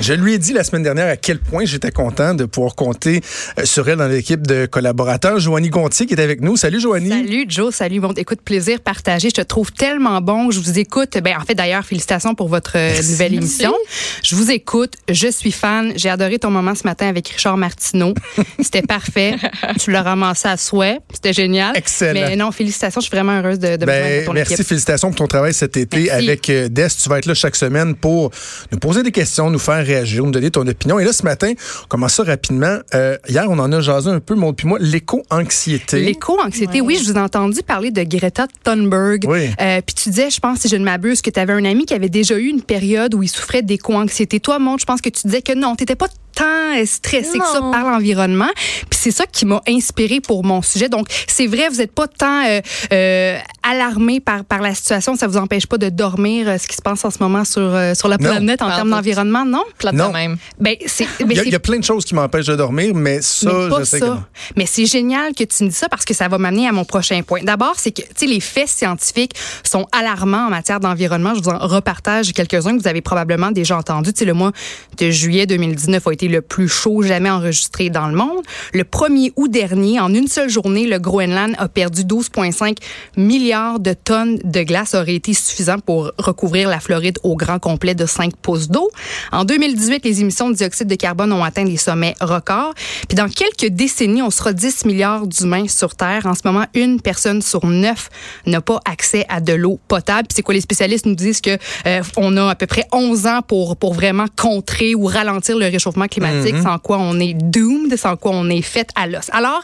Je lui ai dit la semaine dernière à quel point j'étais content de pouvoir compter euh, sur elle dans l'équipe de collaborateurs. Joanie Gontier qui est avec nous. Salut Joanie. Salut Joe, salut. Bon, écoute, plaisir partagé. Je te trouve tellement bon. Je vous écoute. Ben, en fait, d'ailleurs, félicitations pour votre euh, nouvelle émission. Je vous écoute. Je suis fan. J'ai adoré ton moment ce matin avec Richard Martineau. C'était parfait. tu l'as ramassé à souhait. C'était génial. Excellent. Mais non, félicitations. Je suis vraiment heureuse de, de ben, ton Merci, équipe. félicitations pour ton travail cet été Merci. avec euh, Des. Tu vas être là chaque semaine pour nous poser des questions, nous faire réagir, nous donner ton opinion. Et là, ce matin, on commence ça rapidement. Euh, hier, on en a jasé un peu, Maud puis moi, l'éco-anxiété. L'éco-anxiété, oui, je vous ai entendu parler de Greta Thunberg. Oui. Euh, Puis tu disais, je pense, si je ne m'abuse, que tu avais un ami qui avait déjà eu une période où il souffrait d'éco-anxiété. Toi, Maud, je pense que tu disais que non, tu pas tant stressé que ça par l'environnement. Puis c'est ça qui m'a inspiré pour mon sujet. Donc, c'est vrai, vous n'êtes pas tant euh, euh, alarmé par, par la situation. Ça vous empêche pas de dormir euh, ce qui se passe en ce moment sur, euh, sur la planète en termes d'environnement, non? Plate Non. de même. Ben, Il y, a, y plein de choses qui m'empêchent de dormir, mais ça, mais pas je sais que non. Mais c'est génial que tu me dis ça parce que ça va m'amener à mon prochain point. D'abord, c'est que tu sais les faits scientifiques sont alarmants en matière d'environnement. Je vous en repartage quelques-uns que vous avez probablement déjà entendus. Tu sais, le mois de juillet 2019 a été le plus chaud jamais enregistré dans le monde. Le 1er août dernier, en une seule journée, le Groenland a perdu 12,5 milliards de tonnes de glace. Ça aurait été suffisant pour recouvrir la Floride au grand complet de 5 pouces d'eau. En 2018, les émissions de dioxyde de carbone ont atteint des sommets records. Puis dans quelques décennies, on sera 10 milliards d'humains sur Terre. En ce moment, une personne sur neuf n'a pas accès à de l'eau potable. Puis c'est quoi les spécialistes nous disent que euh, on a à peu près 11 ans pour pour vraiment contrer ou ralentir le réchauffement climatique, sans quoi on est doomed, sans quoi on est fait à l'os. Alors,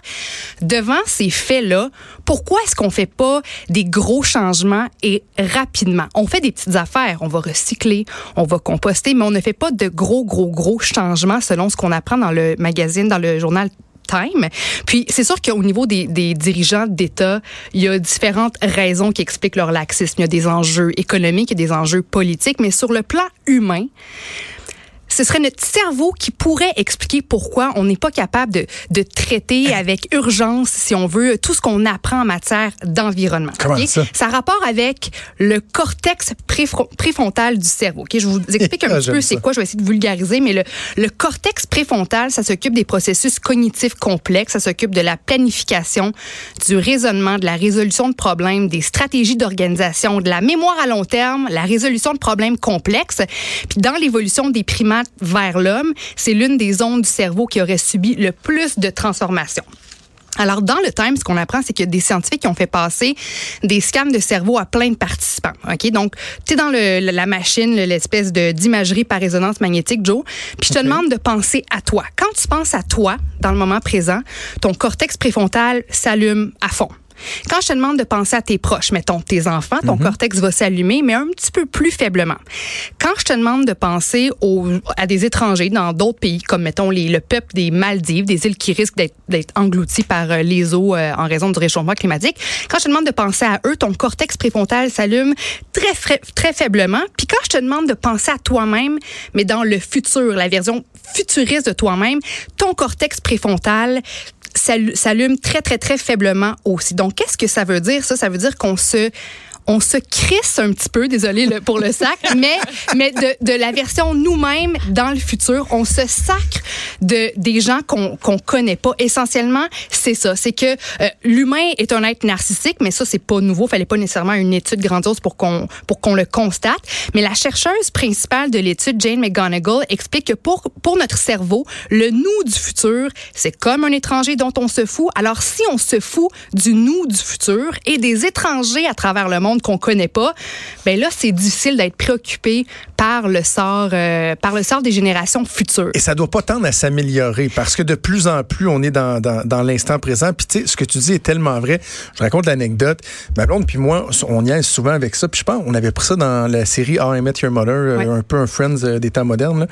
devant ces faits-là, pourquoi est-ce qu'on fait pas des gros changements et rapidement? On fait des petites affaires, on va recycler, on va composter, mais on ne fait pas de gros, gros, gros changements selon ce qu'on apprend dans le magazine, dans le journal Time. Puis c'est sûr qu'au niveau des, des dirigeants d'État, il y a différentes raisons qui expliquent leur laxisme. Il y a des enjeux économiques, il y a des enjeux politiques, mais sur le plan humain, ce serait notre cerveau qui pourrait expliquer pourquoi on n'est pas capable de, de traiter avec urgence, si on veut, tout ce qu'on apprend en matière d'environnement. Comment ça? Ça a rapport avec le cortex préfro- préfrontal du cerveau. ok? Je vous explique un Ah, petit peu c'est quoi, je vais essayer de vulgariser, mais le, le cortex préfrontal, ça s'occupe des processus cognitifs complexes, ça s'occupe de la planification, du raisonnement, de la résolution de problèmes, des stratégies d'organisation, de la mémoire à long terme, la résolution de problèmes complexes. Puis dans l'évolution des vers l'homme, c'est l'une des zones du cerveau qui aurait subi le plus de transformations. Alors, dans le Time, ce qu'on apprend, c'est qu'il y a des scientifiques qui ont fait passer des scans de cerveau à plein de participants. OK? Donc, tu es dans le- la machine, l'espèce de d'imagerie par résonance magnétique, Joe, puis je te demande de penser à toi. Quand tu penses à toi, dans le moment présent, ton cortex préfrontal s'allume à fond. Quand je te demande de penser à tes proches, mettons tes enfants, ton cortex va s'allumer, mais un petit peu plus faiblement. Quand je te demande de penser aux, à des étrangers dans d'autres pays, comme mettons les, le peuple des Maldives, des îles qui risquent d'être- englouties par euh, les eaux euh, en raison du réchauffement climatique, quand je te demande de penser à eux, ton cortex préfrontal s'allume très, très faiblement. Puis quand je te demande de penser à toi-même, mais dans le futur, la version futuriste de toi-même, ton cortex préfrontal s'allume très, très, très faiblement aussi. Donc, qu'est-ce que ça veut dire, ça? Ça veut dire qu'on se on se crisse un petit peu, désolé pour le sac, mais, mais de, de la version nous-mêmes dans le futur, on se sacre de des gens qu'on qu'on connaît pas. Essentiellement, c'est ça, c'est que euh, l'humain est un être narcissique, mais ça c'est pas nouveau, fallait pas nécessairement une étude grandiose pour qu'on pour qu'on le constate. Mais la chercheuse principale de l'étude, Jane McGonigal, explique que pour pour notre cerveau, le nous du futur, c'est comme un étranger dont on se fout. Alors si on se fout du nous du futur et des étrangers à travers le monde qu'on connaît pas, ben là c'est difficile d'être préoccupé par le sort euh, par le sort des générations futures. Et ça doit pas tendre à s'améliorer parce que de plus en plus, on est dans, dans, dans l'instant présent. Puis tu sais, ce que tu dis est tellement vrai. Je raconte l'anecdote. Ma blonde puis moi, on y est souvent avec ça. Puis je pense on avait pris ça dans la série How I Met Your Mother, euh, Ouais. un peu un Friends euh, des temps modernes. là,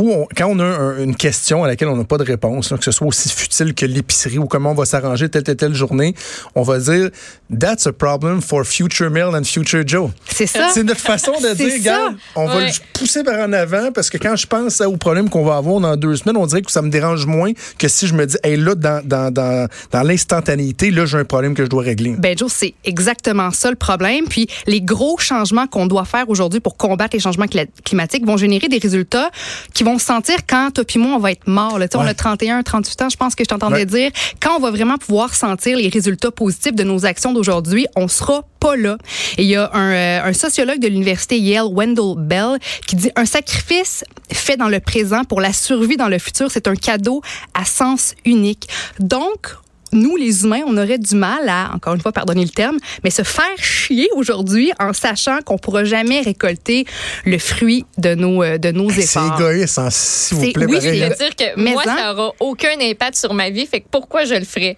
où on- quand on a un- une question à laquelle on n'a pas de réponse, là, que ce soit aussi futile que l'épicerie ou comment on va s'arranger telle, telle, telle journée, on va dire That's a problem for future Mel and future Joe. C'est ça. C'est notre façon de dire, gars, on va le pousser par en avant parce que quand je pense au problème qu'on va avoir dans deux semaines, on dirait que ça me dérange moins que si je me dis, hey, là, dans, dans, dans, dans l'instantanéité, là, j'ai un problème que je dois régler. Ben Joe, c'est exactement ça le problème. Puis les gros changements qu'on doit faire aujourd'hui pour combattre les changements climatiques vont générer des résultats qui vont vont se sentir quand toi puis moi, on va être mort. Là. On a 31, 38 ans, je pense que je t'entendais dire. Quand on va vraiment pouvoir sentir les résultats positifs de nos actions d'aujourd'hui, on sera pas là. Et il y a un, euh, un sociologue de l'université Yale, Wendell Bell, qui dit un sacrifice fait dans le présent pour la survie dans le futur, c'est un cadeau à sens unique. Donc, nous, les humains, on aurait du mal à, encore une fois, pardonner le terme, mais se faire chier aujourd'hui en sachant qu'on pourra jamais récolter le fruit de nos, euh, de nos efforts. C'est égoïste, hein, s'il vous plaît. Oui, c'est dire que moi, ça aura aucun impact sur ma vie, fait que pourquoi je le ferais?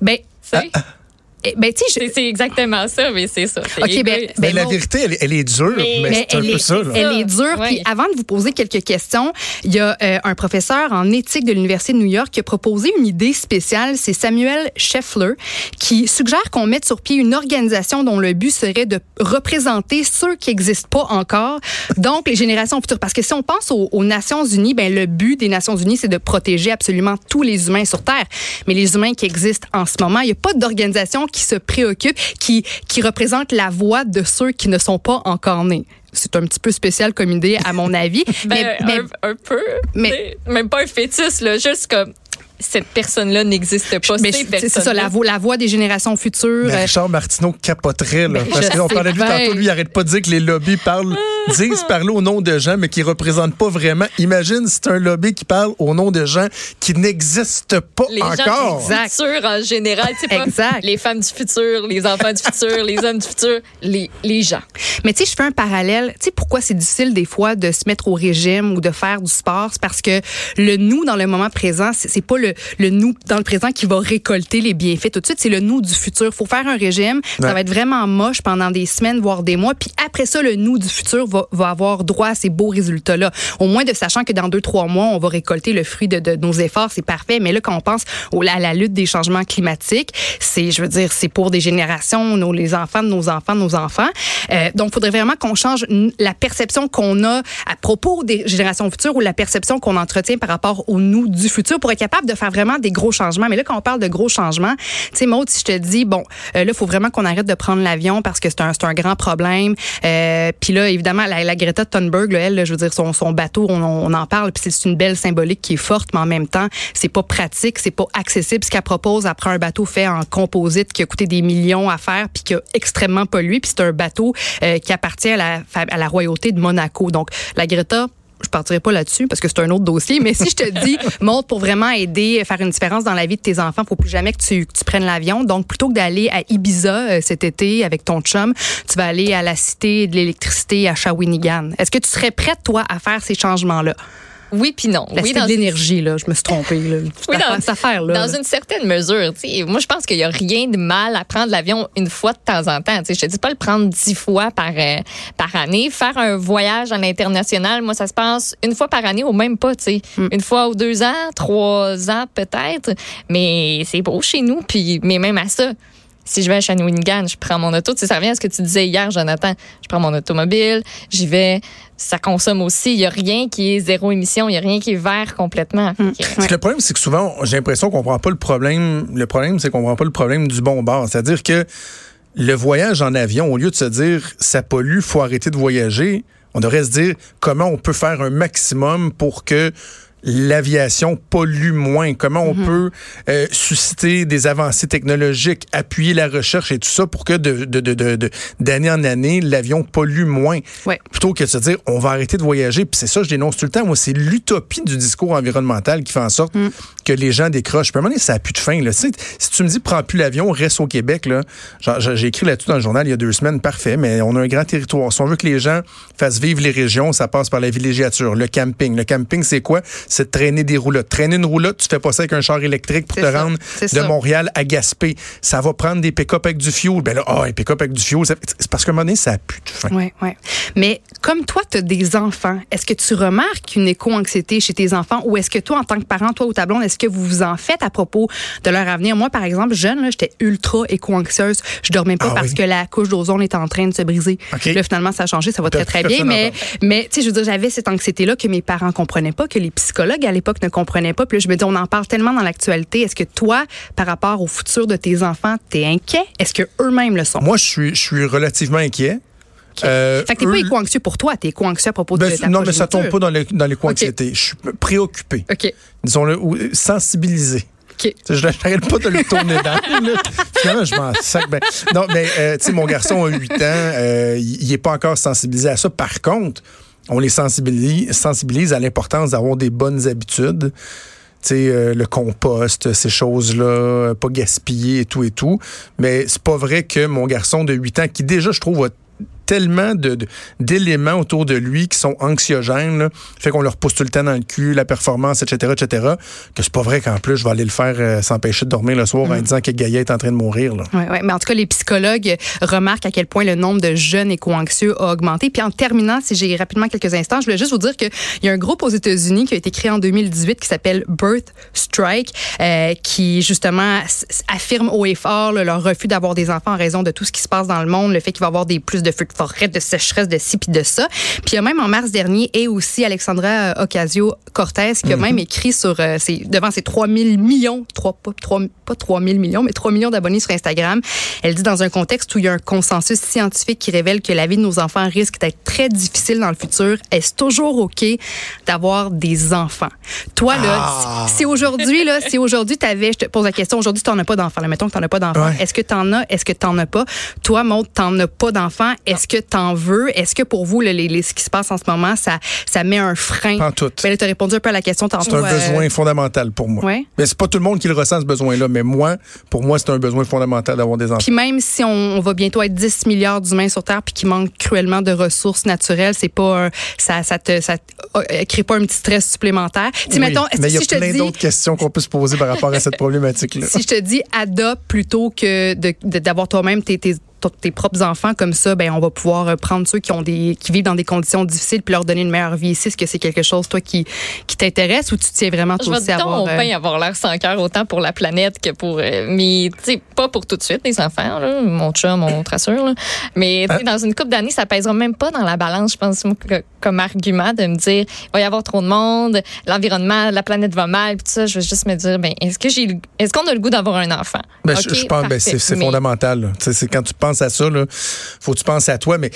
Ben, ah, eh, ben, c'est exactement ça, mais c'est ça. OK, ben, ben, la vérité, elle, elle, est dure, mais, c'est un peu ça. Elle est dure. Puis avant de vous poser quelques questions, il y a euh, un professeur en éthique de l'Université de New York qui a proposé une idée spéciale. C'est Samuel Scheffler qui suggère qu'on mette sur pied une organisation dont le but serait de représenter ceux qui n'existent pas encore, donc les générations futures. Parce que si on pense aux, aux Nations Unies, ben, le but des Nations Unies, c'est de protéger absolument tous les humains sur Terre. Mais les humains qui existent en ce moment, il n'y a pas d'organisation qui se préoccupe, qui, qui représente la voix de ceux qui ne sont pas encore nés c'est un petit peu spécial comme idée à mon avis. Ben, mais, un, peu. Mais même pas un fœtus là, juste comme cette personne-là n'existe pas. C'est ça, la voix, la voix des générations futures. Mais Richard Martineau capoterait, là, parce qu'on parlait de lui tantôt, lui, il arrête pas de dire que les lobbies parlent, disent parler au nom de gens, mais qui représentent pas vraiment. Imagine c'est un lobby qui parle au nom de gens qui n'existent pas les encore. Les gens du futur en général, tu sais pas les femmes du futur, les enfants du futur, les hommes du futur, les, les gens. Mais tu sais, je fais un parallèle. Tu sais pourquoi c'est difficile des fois de se mettre au régime ou de faire du sport? C'est parce que le nous dans le moment présent, c'est pas le le, nous dans le présent qui va récolter les bienfaits tout de suite. C'est le nous du futur. faut faire un régime. Ça va être vraiment moche pendant des semaines, voire des mois. Puis après ça, le nous du futur va, va avoir droit à ces beaux résultats-là. Au moins de sachant que dans deux, trois mois, on va récolter le fruit de, de nos efforts. C'est parfait. Mais là, quand on pense au, à la lutte des changements climatiques, c'est, je veux dire, c'est pour des générations, nos, les enfants de nos enfants, de nos enfants. Euh, donc, il faudrait vraiment qu'on change la perception qu'on a à propos des générations futures ou la perception qu'on entretient par rapport au nous du futur pour être capable de faire vraiment des gros changements. Mais là, quand on parle de gros changements, tu sais, si je te dis, bon, euh, là, il faut vraiment qu'on arrête de prendre l'avion parce que c'est un, un grand problème. Euh, puis là, évidemment, la, la Greta Thunberg, là, elle, je veux dire, son, son bateau, on, on en parle, puis c'est une belle symbolique qui est forte, mais en même temps, c'est pas pratique, c'est pas accessible. Ce qu'elle propose après un bateau fait en composite qui a coûté des millions à faire, puis qui a extrêmement pollué, puis c'est un bateau euh, qui appartient à la, à la royauté de Monaco. Donc, la Greta je partirai pas là-dessus parce que c'est un autre dossier. Mais si je te dis, montre pour vraiment aider, faire une différence dans la vie de tes enfants, faut plus jamais que tu, tu prennes l'avion. Donc, plutôt que d'aller à Ibiza euh, cet été avec ton chum, tu vas aller à la Cité de l'électricité à Shawinigan. Est-ce que tu serais prête, toi, à faire ces changements-là? Oui, puis non. oui, dans l'énergie, là. Je me suis trompée, là. oui, dans, cette affaire, là. Dans une certaine mesure, Moi, je pense qu'il n'y a rien de mal à prendre l'avion une fois de temps en temps. Je te dis pas le prendre dix fois par, euh, par année. Faire un voyage à l'international, moi, ça se passe une fois par année ou même pas. Mm. Une fois ou deux ans, trois ans peut-être. Mais c'est beau chez nous, puis, mais même à ça si je vais à Shawinigan, je prends mon auto. Tu sais, ça revient à ce que tu disais hier, Jonathan. Je prends mon automobile, j'y vais. Ça consomme aussi. Il n'y a rien qui est zéro émission. Il n'y a rien qui est vert complètement. Hmm. le problème, c'est que souvent, j'ai l'impression qu'on ne prend pas le problème. Le problème, c'est qu'on ne prend pas le problème du bon bord. C'est-à-dire que le voyage en avion, au lieu de se dire ça pollue, faut arrêter de voyager, on devrait se dire comment on peut faire un maximum pour que l'aviation pollue moins, comment on mhm. peut euh, susciter des avancées technologiques, appuyer la recherche et tout ça pour que de, de, de, d'année en année, l'avion pollue moins? Plutôt que de se dire, on va arrêter de voyager. Puis c'est ça, je dénonce tout le temps. Moi, c'est l'utopie du discours environnemental qui fait en sorte mm. que les gens décrochent. Puis à un moment donné, ça n'a plus de fin. Là. Si, tu me dis, prends plus l'avion, reste au Québec, là, j'ai écrit là-dessus dans le journal il y a deux semaines, parfait, mais on a un grand territoire. Si on veut que les gens fassent vivre les régions, ça passe par la villégiature, le camping. Le camping, c'est quoi? C'est de traîner des roulottes. Traîner une roulotte, tu fais pas ça avec un char électrique pour te rendre de Montréal à Gaspé. Ça va prendre des pick-up avec du fuel. Ben là, oh, un pick-up avec du fuel, c'est parce qu'à un moment donné, ça a plus de fin. Oui, oui. Mais comme toi, tu as des enfants, est-ce que tu remarques une éco-anxiété chez tes enfants ou est-ce que toi, en tant que parent, toi ou ta blonde, est-ce que vous vous en faites à propos de leur avenir? Moi, par exemple, jeune, j'étais ultra éco-anxieuse. Je dormais pas ah parce que la couche d'ozone était en train de se briser. Là, finalement, ça a changé, ça va très, très bien. Mais, mais tu sais, je veux dire, j'avais cette anxiété-là que mes parents comprenaient pas, que les psychologues allaient l'époque ne comprenait pas. Puis là, je me dis, on en parle tellement dans l'actualité. Est-ce que toi, par rapport au futur de tes enfants, tu es inquiet? Est-ce que eux mêmes le sont? Moi, je suis, je suis relativement inquiet. Euh, fait que t'es pas éco-anxieux pour toi, t'es éco-anxieux à propos de ben, ta Non, mais ça tombe pas dans l'éco-anxiété. Je suis préoccupé. OK. Disons-le, sensibilisé. Je n'arrête pas de le tourner dans. Finalement, je m'en sac. Ben, non, mais euh, tu sais, mon garçon a 8 ans, euh, il n'est pas encore sensibilisé à ça. Par contre, on les sensibilise, à l'importance d'avoir des bonnes habitudes. Tu sais, euh, le compost, ces choses-là, pas gaspiller et tout et tout. Mais c'est pas vrai que mon garçon de 8 ans, qui déjà, je trouve, a tellement d'éléments autour de lui qui sont anxiogènes, fait qu'on leur pousse tout le temps dans le cul, la performance, etc., etc., que c'est pas vrai qu'en plus, je vais aller le faire euh, s'empêcher de dormir le soir en mm. disant que Gaïa est en train de mourir. Oui, ouais. mais en tout cas, les psychologues remarquent à quel point le nombre de jeunes éco-anxieux a augmenté. Puis en terminant, si j'ai rapidement quelques instants, je voulais juste vous dire qu'il y a un groupe aux États-Unis qui a été créé en 2018 qui s'appelle Birth Strike, euh, qui justement affirme haut et fort leur refus d'avoir des enfants en raison de tout ce qui se passe dans le monde, le fait qu'il va y avoir des plus de feux de de sécheresse, de ci puis de ça. Puis il y a même en mars dernier et aussi Alexandra euh, Ocasio-Cortez qui a mhm. même écrit sur euh, ses, devant ses 3 000 millions, 3, pas, 3, pas 3 000 millions, mais 3 millions d'abonnés sur Instagram. Elle dit dans un contexte où il y a un consensus scientifique qui révèle que la vie de nos enfants risque d'être très difficile dans le futur, est-ce toujours OK d'avoir des enfants? Toi, là, ah. si, aujourd'hui, là, si aujourd'hui t'avais, je te pose la question, aujourd'hui, tu n'en as pas d'enfants. Mettons que tu n'en as pas d'enfants. Est-ce que tu en as? Est-ce que tu n'en as pas? Toi, Maud, tu n'en as pas d'enfants. Est-ce que t'en veux? Est-ce que pour vous, les, ce qui se passe en ce moment, ça, ça met un frein? Pas tout. Ben, tu as répondu un peu à la question tantôt. C'est un besoin euh, fondamental pour moi. Ouais. Mais c'est pas tout le monde qui le ressent, ce besoin-là. Mais moi, pour moi, c'est un besoin fondamental d'avoir des enfants. Puis même si on, va bientôt être 10 milliards d'humains sur Terre puis qu'il manque cruellement de ressources naturelles, c'est pas ça, ça te ça euh, crée pas un petit stress supplémentaire. Oui, mettons, mais il y a plein d'autres questions qu'on peut se poser par rapport à cette problématique-là. Si je te dis adopte plutôt que d'avoir toi-même tes, tes tes propres enfants comme ça, ben on va pouvoir euh, prendre ceux qui ont des qui vivent dans des conditions difficiles puis leur donner une meilleure vie ici. Est-ce que c'est quelque chose toi qui qui t'intéresse ou tu tiens vraiment toi aussi à avoir euh... y avoir l'air sans cœur autant pour la planète que pour euh, mais tu sais pas pour tout de suite les enfants là, mon chum, mon trasseur là. mais ah. dans une couple d'années ça pèsera même pas dans la balance je pense comme argument de me dire il va y avoir trop de monde, l'environnement, la planète va mal puis tout ça, je vais juste me dire ben est-ce que j'ai est-ce qu'on a le goût d'avoir un enfant? Ben, je, pense ben, c'est fondamental. C'est quand tu penses à ça, là, faut que tu penses à toi. Mais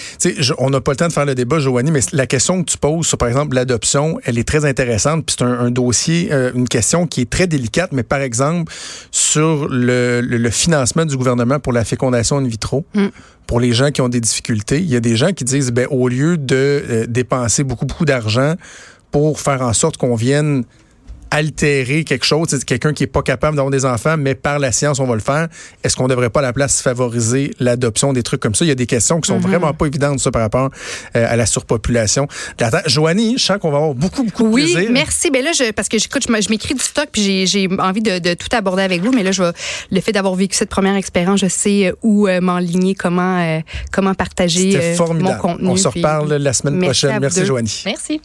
on n'a pas le temps de faire le débat, Joanie, mais la question que tu poses sur, par exemple, l'adoption, elle est très intéressante. Puis c'est un, dossier, euh, une question qui est très délicate. Mais par exemple, sur le, financement du gouvernement pour la fécondation in vitro. Mm. Pour les gens qui ont des difficultés, il y a des gens qui disent, ben, au lieu de euh, dépenser beaucoup, beaucoup d'argent pour faire en sorte qu'on vienne altérer quelque chose, c'est quelqu'un qui est pas capable d'avoir des enfants, mais par la science, on va le faire. Est-ce qu'on devrait pas à la place favoriser l'adoption des trucs comme ça? Il y a des questions qui sont mhm. vraiment pas évidentes, ça, par rapport euh, à la surpopulation. Joanie, je sens qu'on va avoir beaucoup, beaucoup de plaisir. Oui, merci. Ben là, je, parce que j'écoute, je m'écris du stock, puis j'ai envie de, tout aborder avec vous, mais là, je vais, le fait d'avoir vécu cette première expérience, je sais euh, où euh, m'enligner, comment, comment partager mon contenu. On se reparle la semaine prochaine. Merci, Joanie. Merci.